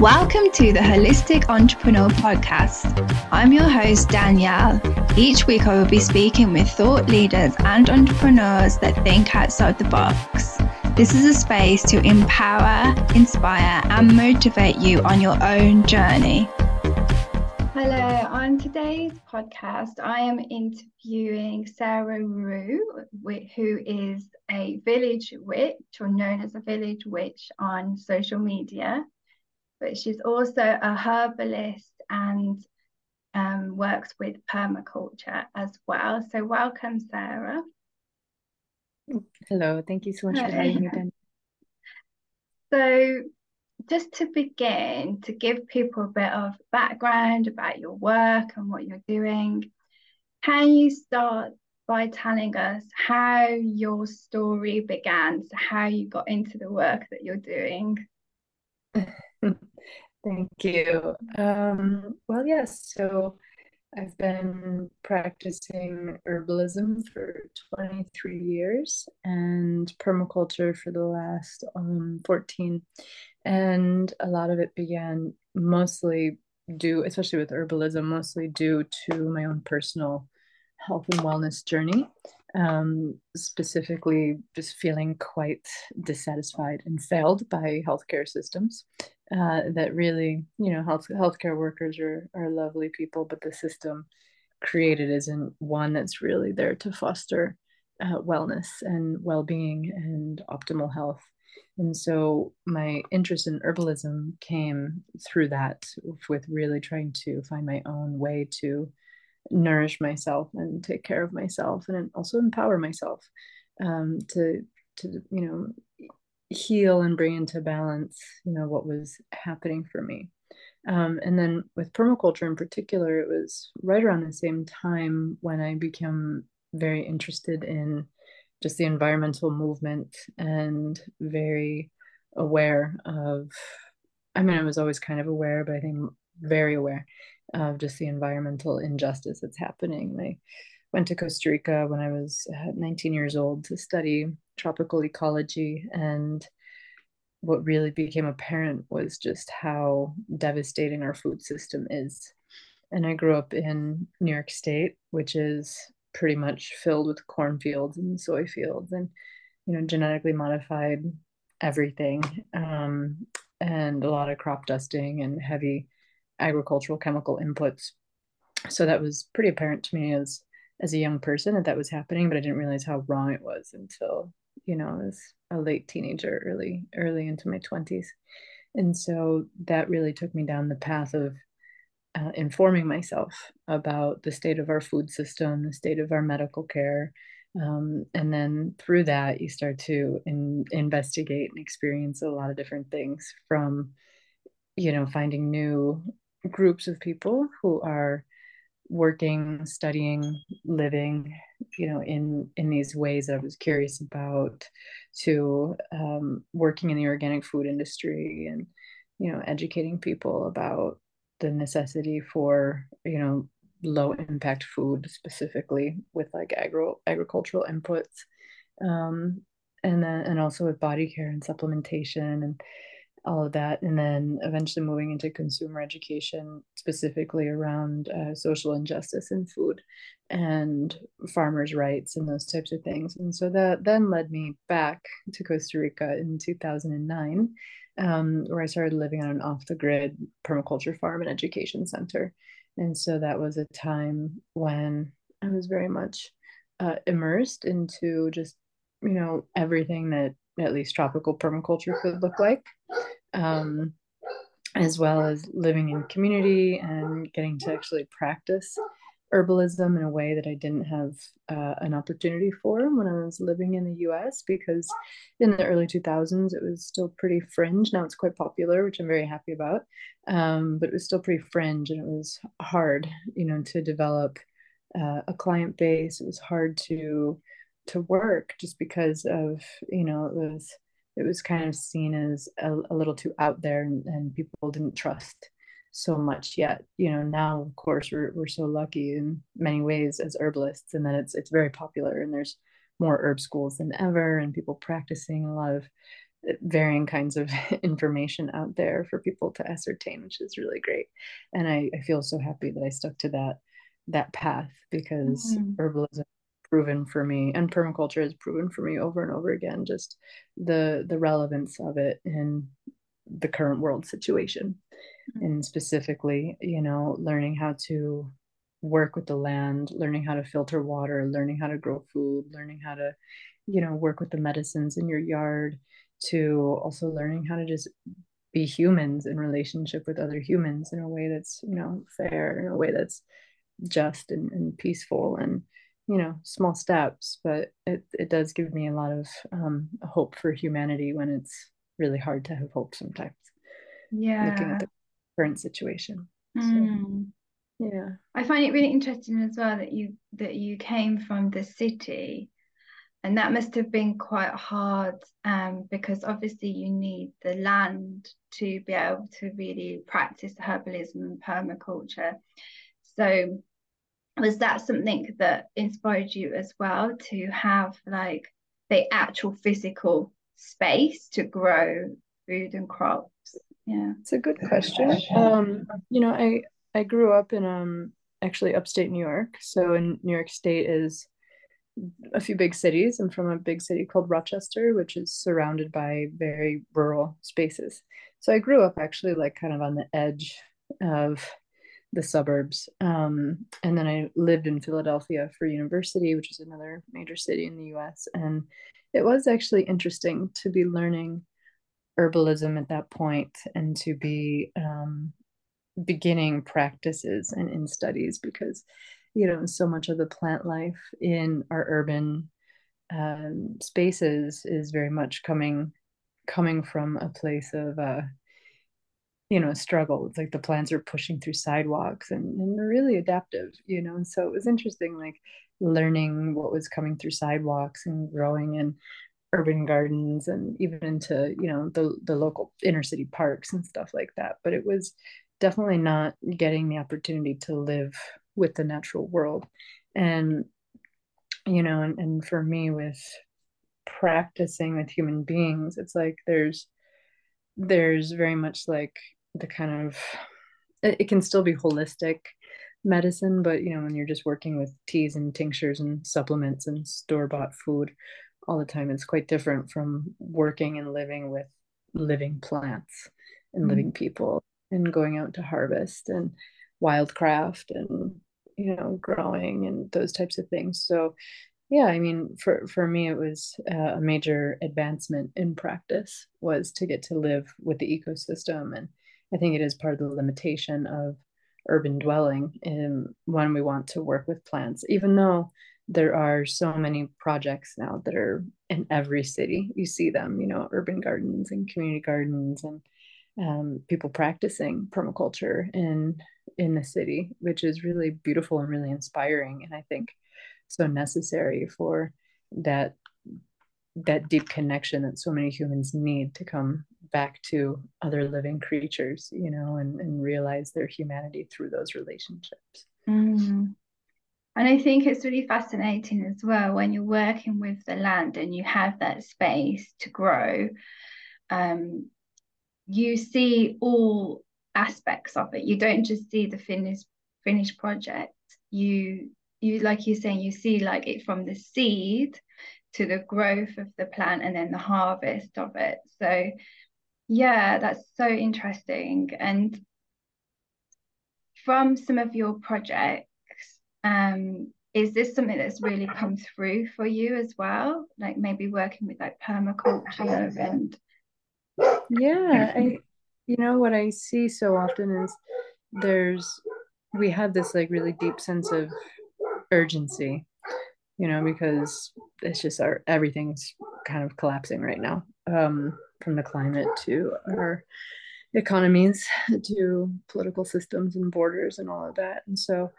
Welcome to the Holistic Entrepreneur Podcast. I'm your host, Danielle. Each week, I will be speaking with thought leaders and entrepreneurs that think outside the box. This is a space to empower, inspire, and motivate you on your own journey. Hello, on today's podcast, I am interviewing Sarah Wu, who is a village witch or known as a village witch on social media. But she's also a herbalist and um, works with permaculture as well. So, welcome, Sarah. Hello, thank you so much for having me, Ben. So, just to begin, to give people a bit of background about your work and what you're doing, can you start by telling us how your story began, so how you got into the work that you're doing? Thank you. Um, well, yes, so I've been practicing herbalism for 23 years and permaculture for the last um, 14. And a lot of it began mostly due, especially with herbalism, mostly due to my own personal health and wellness journey. Um, specifically, just feeling quite dissatisfied and failed by healthcare systems uh, that really, you know, health healthcare workers are are lovely people, but the system created isn't one that's really there to foster uh, wellness and well-being and optimal health. And so my interest in herbalism came through that, with really trying to find my own way to nourish myself and take care of myself, and also empower myself um, to to you know heal and bring into balance you know what was happening for me. Um, and then with permaculture in particular it was right around the same time when i became very interested in just the environmental movement and very aware of i mean i was always kind of aware but i think very aware of just the environmental injustice that's happening. I went to costa rica when i was uh, 19 years old to study tropical ecology and what really became apparent was just how devastating our food system is. And i grew up in new york state which is pretty much filled with cornfields and soy fields and you know genetically modified everything um, and a lot of crop dusting and heavy agricultural chemical inputs. So that was pretty apparent to me as as a young person that that was happening but i didn't realize how wrong it was until you know, as a late teenager, early, early into my 20s. And so that really took me down the path of uh, informing myself about the state of our food system, the state of our medical care. Um, and then through that, you start to in, investigate and experience a lot of different things from, you know, finding new groups of people who are working, studying, living, you know, in in these ways that I was curious about, to um, working in the organic food industry and you know educating people about the necessity for you know low impact food specifically with like agro agricultural inputs. Um, and then and also with body care and supplementation and all of that and then eventually moving into consumer education specifically around uh, social injustice in food and farmers rights and those types of things. And so that then led me back to costa rica in 2009 um, where i started living on an off the grid permaculture farm and education center. And so that was a time when i was very much uh, immersed into just you know everything that at least tropical permaculture could look like, um, as well as living in community and getting to actually practice herbalism in a way that I didn't have uh, an opportunity for when I was living in the US because in the early 2000s it was still pretty fringe. Now it's quite popular, which I'm very happy about. Um, but it was still pretty fringe and it was hard, you know, to develop uh, a client base. It was hard to to work just because of you know it was it was kind of seen as a, a little too out there and, and, people didn't trust so much yet you know now of course we're, we're so lucky in many ways as herbalists and that it's it's very popular and there's more herb schools than ever and people practicing a lot of varying kinds of information out there for people to ascertain, which is really great. And I, I feel so happy that I stuck to that that path because mm-hmm. herbalism proven for me and permaculture has proven for me over and over again just the the relevance of it in the current world situation mm-hmm. and specifically you know learning how to work with the land learning how to filter water learning how to grow food learning how to you know work with the medicines in your yard to also learning how to just be humans in relationship with other humans in a way that's you know fair in a way that's just and, and peaceful and you know small steps but it, it does give me a lot of um, hope for humanity when it's really hard to have hope sometimes yeah looking at the current situation. Mm. so, yeah. I find it really interesting as well that you that you came from the city and that must have been quite hard um, because obviously you need the land to be able to really practice herbalism and permaculture. So was that something that inspired you as well to have like the actual physical space to grow food and crops? Yeah. It's a good question. Um you know i i grew up in um actually upstate new york. So in new york state is a few big cities. I'm from a big city called rochester which is surrounded by very rural spaces. So i grew up actually like kind of on the edge of the suburbs. Um, and then I lived in Philadelphia for university, which is another major city in the US. And it was actually interesting to be learning herbalism at that point and to be um, beginning practices and in studies because, you know, so much of the plant life in our urban um, spaces is very much coming coming from a place of uh, you know struggle it's like the plants are pushing through sidewalks and, and they're really adaptive you know and so it was interesting like learning what was coming through sidewalks and growing in urban gardens and even into you know the the local inner city parks and stuff like that but it was definitely not getting the opportunity to live with the natural world. And you know and, and for me with practicing with human beings it's like there's there's very much like the kind of it, it can still be holistic medicine but you know when you're just working with teas and tinctures and supplements and store-bought food all the time it's quite different from working and living with living plants and mm-hmm. living people and going out to harvest and wildcraft and you know growing and those types of things so yeah i mean for for me it was a major advancement in practice was to get to live with the ecosystem and I think it is part of the limitation of urban dwelling in when we want to work with plants, even though there are so many projects now that are in every city. You see them, you know, urban gardens and community gardens and um, people practicing permaculture in in the city, which is really beautiful and really inspiring, and I think so necessary for that that deep connection that so many humans need to come back to other living creatures, you know, and, and realize their humanity through those relationships. Mm. And I think it's really fascinating as well when you're working with the land and you have that space to grow. Um, you see all aspects of it. You don't just see the finished finished project. You you like you're saying you see like it from the seed to the growth of the plant and then the harvest of it. So yeah, that's so interesting. And from some of your projects, um, is this something that's really come through for you as well? Like maybe working with like permaculture and yeah, I you know what I see so often is there's we have this like really deep sense of urgency, you know, because it's just our everything's kind of collapsing right now. Um from the climate to our economies to political systems and borders and all of that and so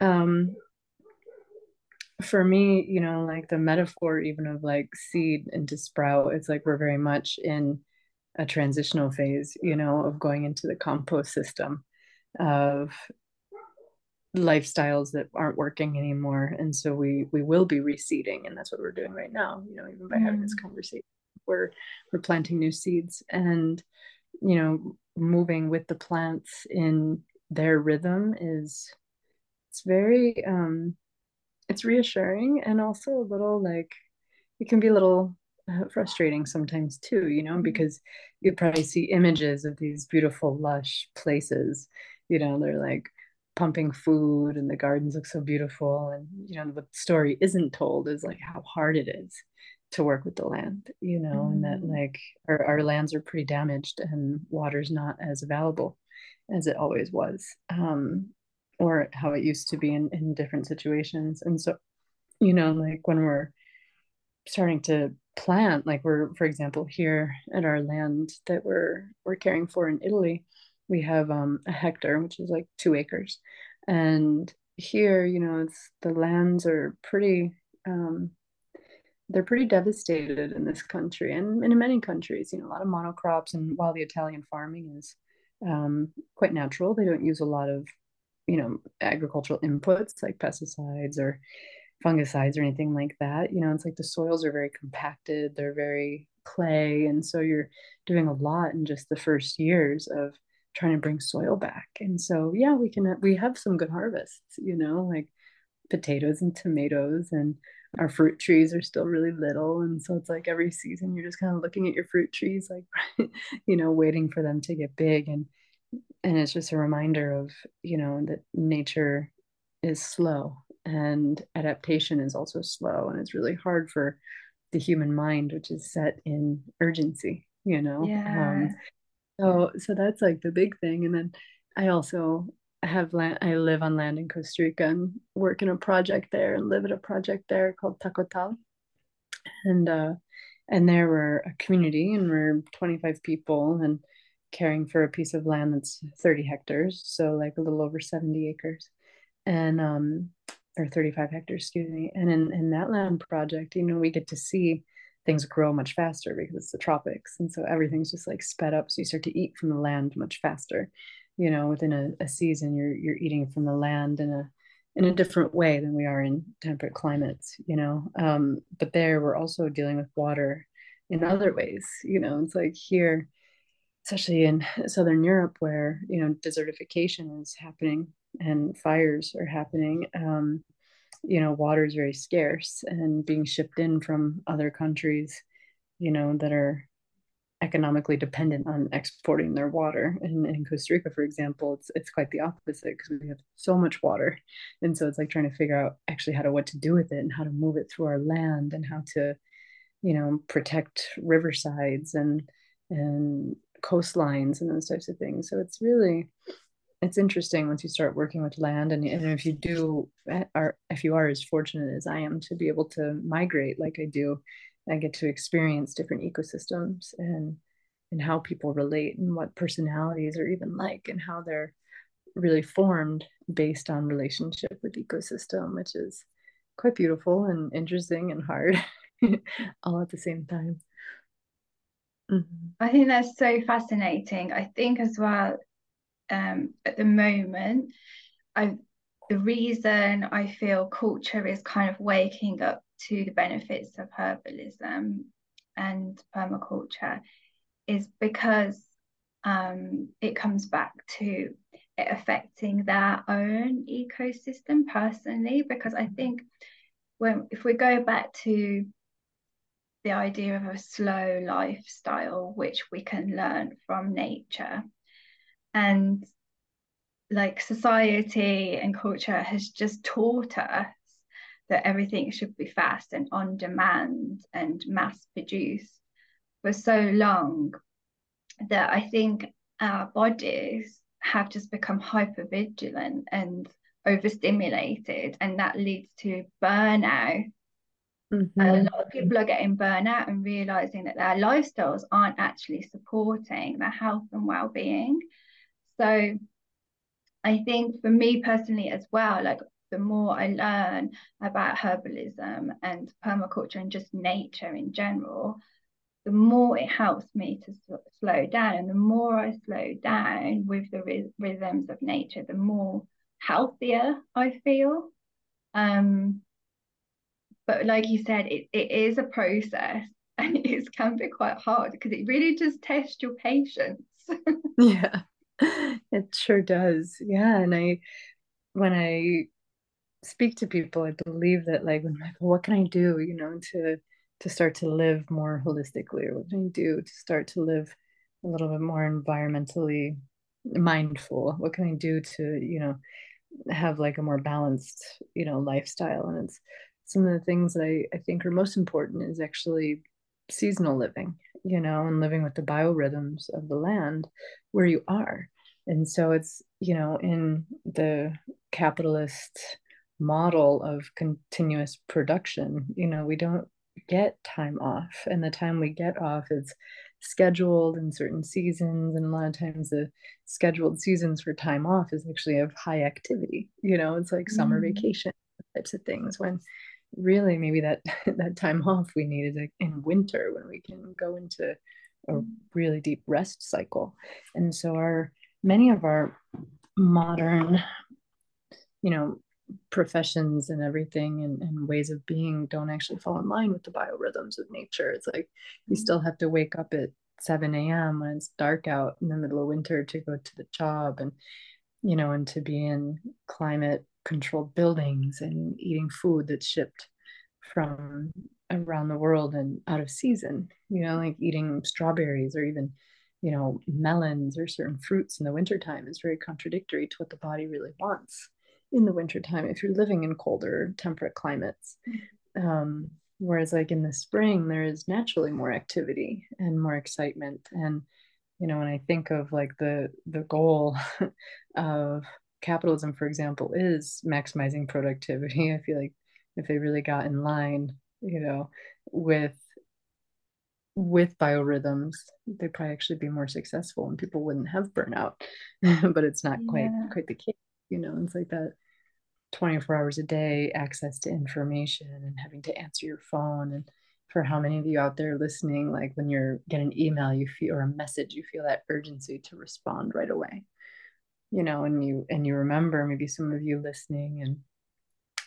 um for me you know like the metaphor even of like seed into sprout it's like we're very much in a transitional phase you know of going into the compost system of lifestyles that aren't working anymore and so we we will be reseeding and that's what we're doing right now you know even by mm. having this mm. conversation we're we're planting new seeds and you know moving with the plants in their rhythm is it's very um it's reassuring and also a little like it can be a little uh, frustrating sometimes too you know mm-hmm. because you probably see images of these beautiful lush places you know they're like pumping food and the gardens look so beautiful and you know what the story isn't told is like how hard it is to work with the land you know mm. and that mm. like our, our lands are pretty damaged and water's not as available as it always was um or how it used to be in, in different situations and so you know like when we're starting to plant like we're for example here at our land that we're we're caring for in italy we have um, a hectare, which is like two acres. And here, you know, it's the lands are pretty, um, they're pretty devastated in this country and, in many countries, you know, a lot of monocrops. And while the Italian farming is um, quite natural, they don't use a lot of, you know, agricultural inputs like pesticides or fungicides or anything like that. You know, it's like the soils are very compacted, they're very clay. And so you're doing a lot in just the first years of trying to bring soil back. And so, yeah, we can, we have some good harvests, you know, like potatoes and tomatoes and our fruit trees are still really little and so it's like every season you're just kind of looking at your fruit trees like you know waiting for them to get big and and it's just a reminder of you know that nature is slow and adaptation is also slow and it's really hard for the human mind which is set in urgency you know yeah. Um, so so that's like the big thing. And then I also have land I live on land in Costa Rica and work in a project there and live at a project there called Tacotal. And uh and there we're a community and we're 25 people and caring for a piece of land that's 30 hectares, so like a little over 70 acres. And um or 35 hectares, excuse me. And in, in that land project, you know, we get to see things grow much faster because it's the tropics and so everything's just like sped up so you start to eat from the land much faster you know within a, a season you're you're eating from the land in a in a different way than we are in temperate climates you know? Um, but there we're also dealing with water in other ways you know? It's like here especially in southern europe where you know desertification is happening and fires are happening um, you know water is very scarce and being shipped in from other countries you know that are economically dependent on exporting their water. And in costa rica for example it's it's quite the opposite because we have so much water. And so it's like trying to figure out actually how to what to do with it and how to move it through our land and how to you know protect riversides and and coastlines and those types of things. So it's really it's interesting once you start working with land and, and if you do eh, are if you are as fortunate as i am to be able to migrate like i do i get to experience different ecosystems and and how people relate and what personalities are even like and how they're really formed based on relationship with ecosystem which is quite beautiful and interesting and hard all at the same time mm-hmm. i think that's so fascinating i think as well um, at the moment, I the reason I feel culture is kind of waking up to the benefits of herbalism and permaculture is because um, it comes back to it affecting their own ecosystem personally. Because I think when if we go back to the idea of a slow lifestyle, which we can learn from nature, and like society and culture has just taught us that everything should be fast and on demand and mass produced for so long that I think our bodies have just become hyper vigilant and overstimulated, and that leads to burnout. Mm-hmm. A lot of people are getting burnout and realizing that their lifestyles aren't actually supporting their health and well being. So I think for me personally as well, like the more I learn about herbalism and permaculture and just nature in general, the more it helps me to slow down. And the more I slow down with the rhythms of nature, the more healthier I feel. Um, but like you said, it, it is a process. and it can be quite hard because it really does test your patience. yeah, it sure does. Yeah, and I when I speak to people, I believe that like when like, what can I do, you know, to to start to live more holistically, or what can I do to start to live a little bit more environmentally mindful? What can I do to, you know, have like a more balanced, you know, lifestyle? And it's some of the things that I, I think are most important is actually seasonal living, you know, and living with the biorhythms of the land where you are. And so it's, you know, in the capitalist model of continuous production, you know, we don't get time off. And the time we get off is scheduled in certain seasons. And a lot of times the scheduled seasons for time off is actually of high activity. You know, it's like mm. summer vacation types of things when really maybe that that time off we need is in winter when we can go into a really deep rest cycle and so our many of our modern you know professions and everything and, and ways of being don't actually fall in line with the biorhythms of nature. It's like you mm-hmm. still have to wake up at 7 a.m when it's dark out in the middle of winter to go to the job and you know and to be in climate controlled buildings and eating food that's shipped from around the world and out of season. You know like eating strawberries or even you know melons or certain fruits in the wintertime is very contradictory to what the body really wants in the wintertime if you're living in colder temperate climates um, whereas like in the spring there is naturally more activity and more excitement and you know when i think of like the the goal of capitalism, for example, is maximizing productivity. I feel like if they really got in line, you know, with with biorhythms, they'd probably actually be more successful and people wouldn't have burnout. but it's not yeah. quite quite the case, you know. It's like that 24 hours a day access to information and having to answer your phone and for how many of you out there listening like when you're getting an email you feel or a message you feel that urgency to respond right away you know and you and you remember maybe some of you listening and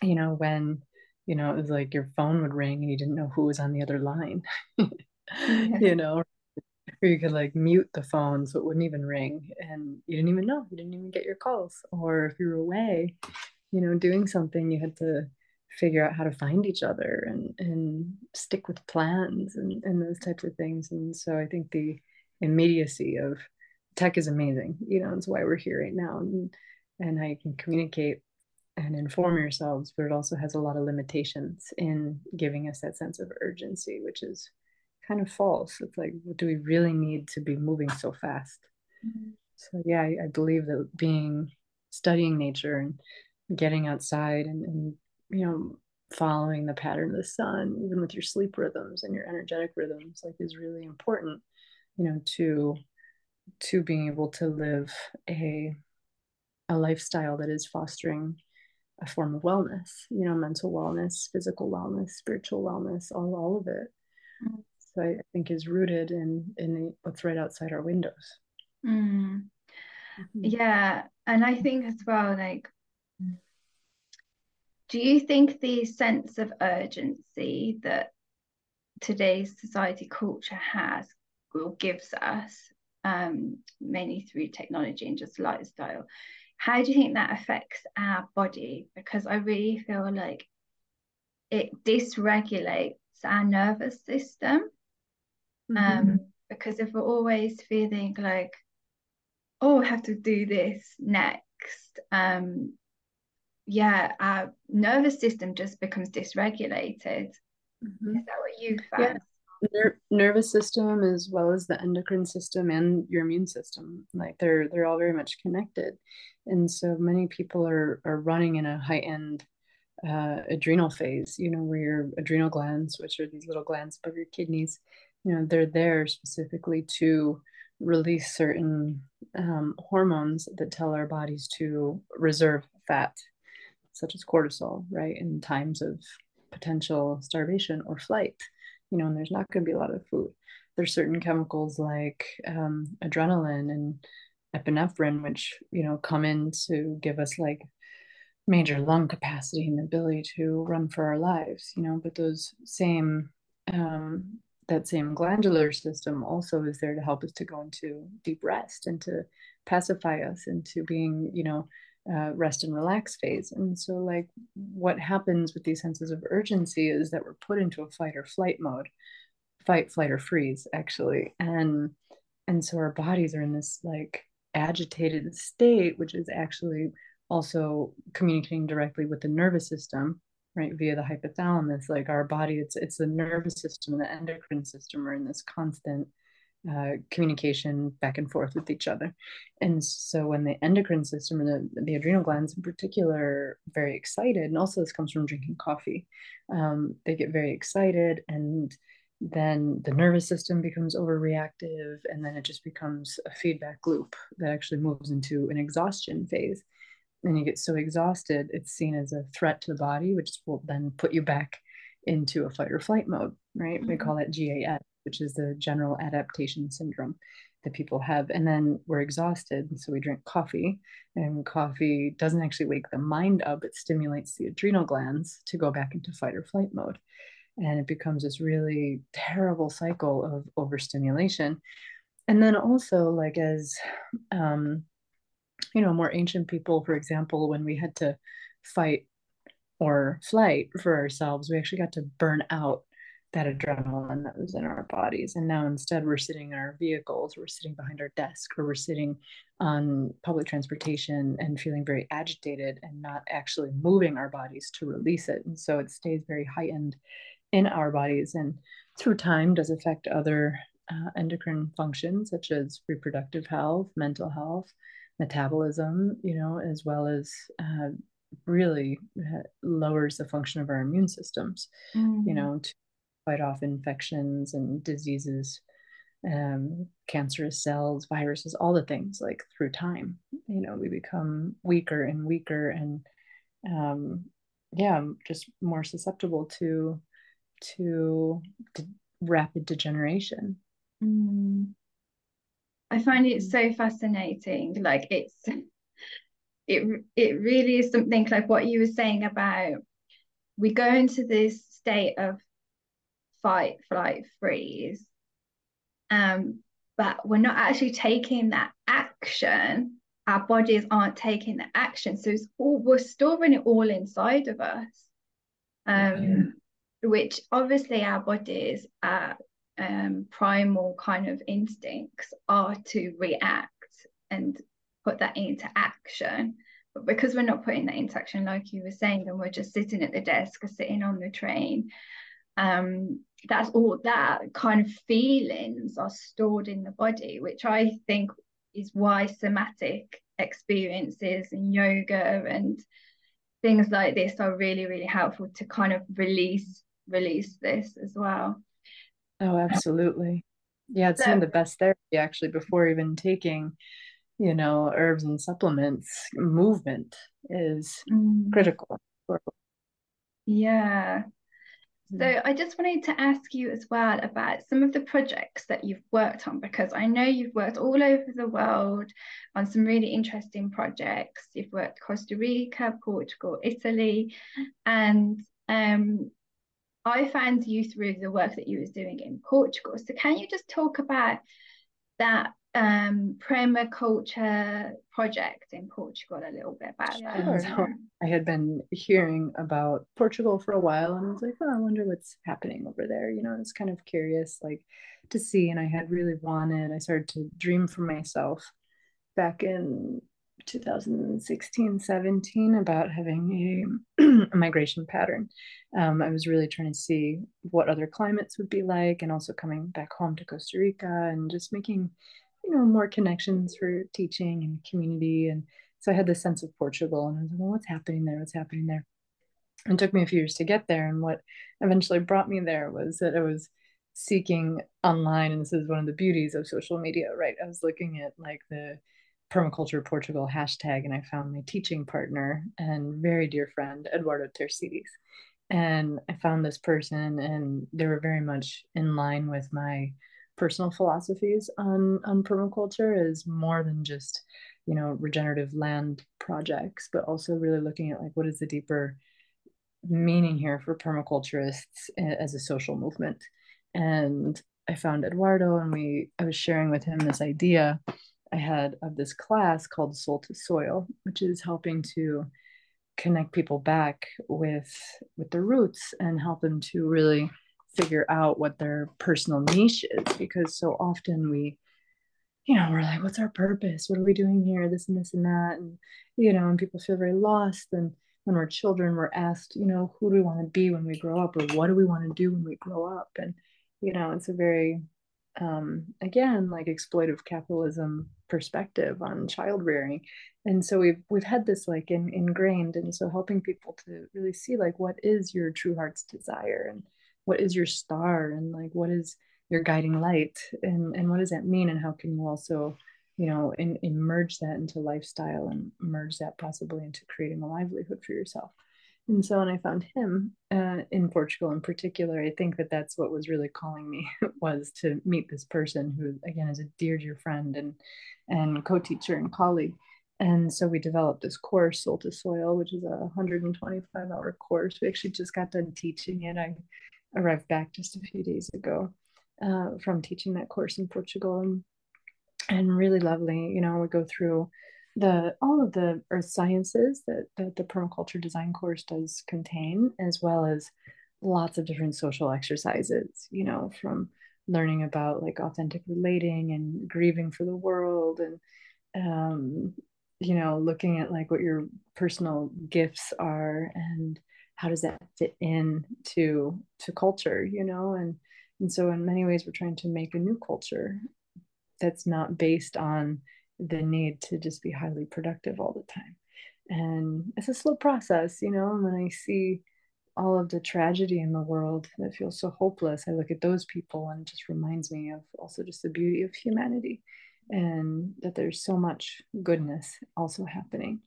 you know when you know it was like your phone would ring and you didn't know who was on the other line you know or you could like mute the phone so it wouldn't even ring and you didn't even know you didn't even get your calls. Or if you were away you know doing something you had to figure out how to find each other and and stick with plans and, and those types of things. And so i think the immediacy of tech is amazing you know it's why we're here right now. And, and how you can communicate and inform yourselves but it also has a lot of limitations in giving us that sense of urgency which is kind of false it's like do we really need to be moving so fast mm-hmm. so yeah I, I, believe that being studying nature and getting outside and, and you know following the pattern of the sun even with your sleep rhythms and your energetic rhythms like is really important you know to to being able to live a a lifestyle that is fostering a form of wellness you know mental wellness physical wellness spiritual wellness all, all of it mm. so I, I, think is rooted in in what's right outside our windows mm. mm-hmm. yeah and i think as well like do you think the sense of urgency that today's society culture has will gives us um, mainly through technology and just lifestyle. How do you think that affects our body? Because I really feel like it dysregulates our nervous system. Mm-hmm. Um, because if we're always feeling like, oh, I have to do this next, um, yeah, our nervous system just becomes dysregulated. Mm-hmm. Is that what you found? Yeah ner- nervous system as well as the endocrine system and your immune system like they're they're all very much connected and so many people are are running in a heightened uh, adrenal phase you know where your adrenal glands which are these little glands above your kidneys you know they're there specifically to release certain um, hormones that tell our bodies to reserve fat such as cortisol right in times of potential starvation or flight you know, and there's not going to be a lot of food. There's certain chemicals like um, adrenaline and epinephrine, which, you know, come in to give us like major lung capacity and ability to run for our lives, you know, but those same um, that same glandular system also is there to help us to go into deep rest and to pacify us into being, you know, uh, rest and relax phase. And so, like, what happens with these senses of urgency is that we're put into a fight or flight mode, fight, flight, or freeze, actually. And and so our bodies are in this like agitated state, which is actually also communicating directly with the nervous system, right, via the hypothalamus. Like our body, it's it's the nervous system and the endocrine system are in this constant uh, communication back and forth with each other. And so when the endocrine system and the, the adrenal glands in particular very excited, and also this comes from drinking coffee, um, they get very excited and then the nervous system becomes overreactive and then it just becomes a feedback loop that actually moves into an exhaustion phase and you get so exhausted it's seen as a threat to the body which will then put you back into a fight or flight mode right mm-hmm. we call that gas which is the general adaptation syndrome that people have. And then we're exhausted. So we drink coffee, and coffee doesn't actually wake the mind up, it stimulates the adrenal glands to go back into fight or flight mode. And it becomes this really terrible cycle of overstimulation. And then also, like, as um, you know, more ancient people, for example, when we had to fight or flight for ourselves, we actually got to burn out that adrenaline that was in our bodies. And now instead, we're sitting in our vehicles, we're sitting behind our desk, or we're sitting on public transportation and feeling very agitated and not actually moving our bodies to release it. And so it stays very heightened in our bodies and through time does affect other uh, endocrine functions such as reproductive health, mental health, metabolism, you know, as well as uh, really uh, lowers the function of our immune systems, mm. you know, to fight off infections and diseases, um, cancerous cells, viruses, all the things like through time. You know, we become weaker and weaker and um, yeah, just more susceptible to to de- rapid degeneration. Mm. I find it so fascinating. Like it's it it really is something like what you were saying about we go into this state of fight, flight, freeze. Um, but we're not actually taking that action. Our bodies aren't taking the action. So it's all we're storing it all inside of us. Um, yeah. which obviously our bodies are um, primal kind of instincts are to react and put that into action. But because we're not putting that into action, like you were saying, and we're just sitting at the desk or sitting on the train, um, that's all that kind of feelings are stored in the body, which I think is why somatic experiences and yoga and things like this are really, really helpful to kind of release release this as well. Oh, absolutely. Yeah, it's so, some of the best therapy actually before even taking, you know, herbs and supplements. Movement is mm. critical. Yeah, so. I just wanted to ask you as well about some of the projects that you've worked on because I know you've worked all over the world on some really interesting projects. You've worked Costa Rica, Portugal, Italy, and um, I found you through the work that you was doing in Portugal. So can you just talk about that um, permaculture project in Portugal a little bit about that. So I had been hearing about Portugal for a while and I was like, oh, I wonder what's happening over there. You know, I was kind of curious, like to see. And I had really wanted, I started to dream for myself back in 2016 17 about having a, migration pattern. Um, I was really trying to see what other climates would be like and also coming back home to Costa Rica and just making you know more connections for teaching and community. And so i had this sense of portugal and i was like well what's happening there? What's happening there? And it took me a few years to get there. And what eventually brought me there was that i was seeking online and this is one of the beauties of social media right? I was looking at like the permaculture portugal hashtag and i found my teaching partner and very dear friend eduardo tercides and i found this person and they were very much in line with my personal philosophies on on permaculture is more than just you know regenerative land projects but also really looking at like what is the deeper meaning here for permaculturists as a social movement. And I found Eduardo and we I was sharing with him this idea I had of this class called Soul to Soil, which is helping to connect people back with with their roots and help them to really figure out what their personal niche is. Because so often we you know we're like what's our purpose? What are we doing here? This and this and that. And you know and people feel very lost. And when we're children we're asked you know who do we want to be when we grow up? Or what do we want to do when we grow up? And you know it's a very um, again like exploitive capitalism perspective on child rearing. And so we've we've had this like in, ingrained and so helping people to really see like what is your true heart's desire and what is your star and like what is your guiding light and and what does that mean and how can you also you know in, emerge that into lifestyle and merge that possibly into creating a livelihood for yourself and so when I found him uh, in Portugal in particular, I think that that's what was really calling me was to meet this person who, again, is a dear, dear friend and and co-teacher and colleague. And so we developed this course, Soul to Soil, which is a 125 hour course. We actually just got done teaching it. I arrived back just a few days ago uh, from teaching that course in Portugal and, and really lovely. You know, we go through the all of the earth sciences that, that the permaculture design course does contain, as well as lots of different social exercises, you know, from learning about like authentic relating and grieving for the world and um, you know, looking at like what your personal gifts are and how does that fit in to to culture, you know, and and so in many ways we're trying to make a new culture that's not based on the need to just be highly productive all the time. And it's a slow process, you know. And when I see all of the tragedy in the world that feels so hopeless, I look at those people and it just reminds me of also just the beauty of humanity and that there's so much goodness also happening.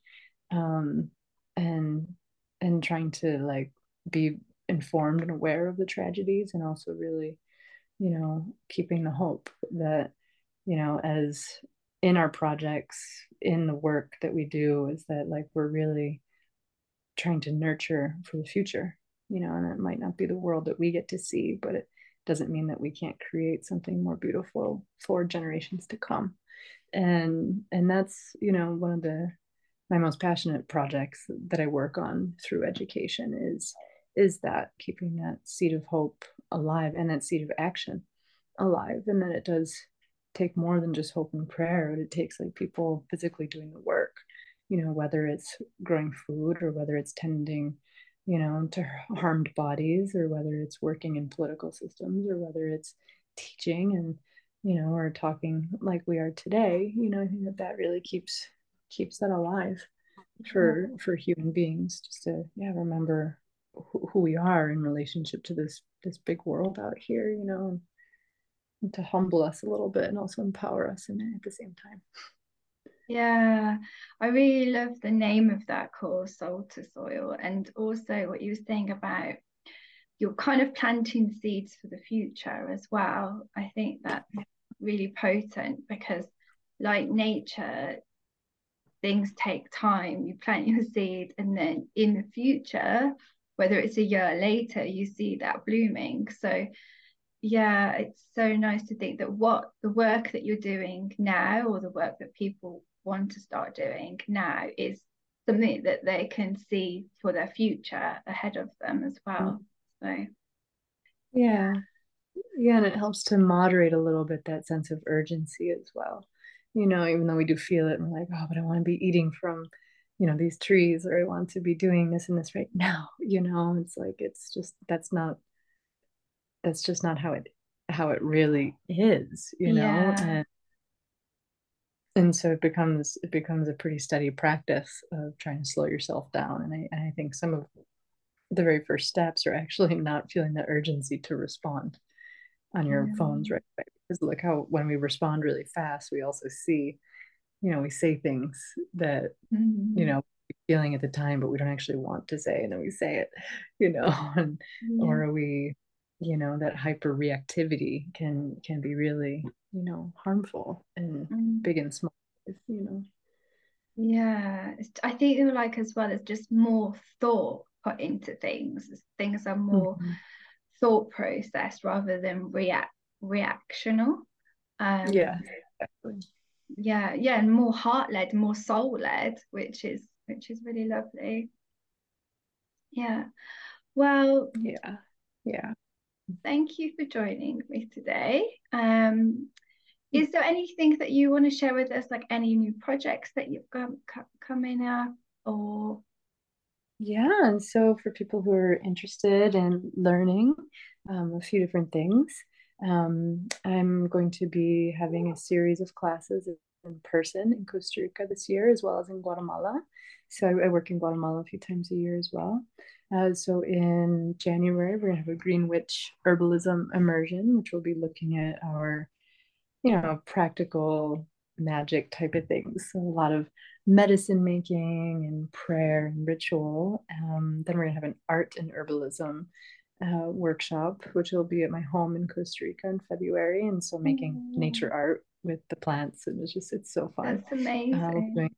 Um, and and trying to like be informed and aware of the tragedies and also really you know keeping the hope that you know as in our projects in the work that we do is that like we're really trying to nurture for the future you know and it might not be the world that we get to see but it doesn't mean that we can't create something more beautiful for generations to come. And and that's you know one of the my most passionate projects that i work on through education is is that keeping that seed of hope alive and that seed of action alive and that it does take more than just hope and prayer. It takes like people physically doing the work, you know, whether it's growing food or whether it's tending, you know, to harmed bodies or whether it's working in political systems or whether it's teaching and, you know, or talking like we are today. You know, I think that that really keeps keeps that alive for for human beings just to yeah remember who, who we are in relationship to this this big world out here you know to humble us a little bit and also empower us in it at the same time. Yeah, I really love the name of that course, Soul to Soil, and also what you were saying about you're kind of planting seeds for the future as well. I think that's really potent because, like nature, things take time. You plant your seed, and then in the future, whether it's a year later, you see that blooming. So yeah, it's so nice to think that what the work that you're doing now or the work that people want to start doing now is something that they can see for their future ahead of them as well. Mm. So yeah. Yeah, and it helps to moderate a little bit that sense of urgency as well. You know, even though we do feel it, and we're like, oh, but I want to be eating from, you know, these trees, or I want to be doing this and this right now. You know, it's like it's just that's not that's just not how it how it really is you know yeah. and and so it becomes it becomes a pretty steady practice of trying to slow yourself down and I, and I think some of the very first steps are actually not feeling the urgency to respond on your yeah. phones right away because look how when we respond really fast we also see you know we say things that mm-hmm. you know feeling at the time but we don't actually want to say and then we say it you know and yeah. or we you know that hyper reactivity can can be really you know harmful and mm. big and small you know yeah i think like as well as just more thought put into things things are more mm-hmm. thought process rather than react reactional. Um, yeah, exactly. Yeah, yeah, and more heart led, more soul led, which is which is really lovely. Yeah. Well, yeah, yeah. Thank you for joining me today. Um, is there anything that you want to share with us, like any new projects that you've got coming up, or? Yeah, and so for people who are interested in learning um, a few different things, um, I'm going to be having a series of classes in person in Costa Rica this year, as well as in Guatemala. So I, I work in Guatemala a few times a year as well. Uh, so in January, we're gonna have a Green Witch herbalism immersion, which will be looking at our, you know, practical magic type of things. So a lot of medicine making and prayer and ritual. Um, then we're gonna have an art and herbalism uh, workshop, which will be at my home in Costa Rica in February. And so making mm-hmm. nature art with the plants, and it's just it's so fun. That's amazing. Uh, doing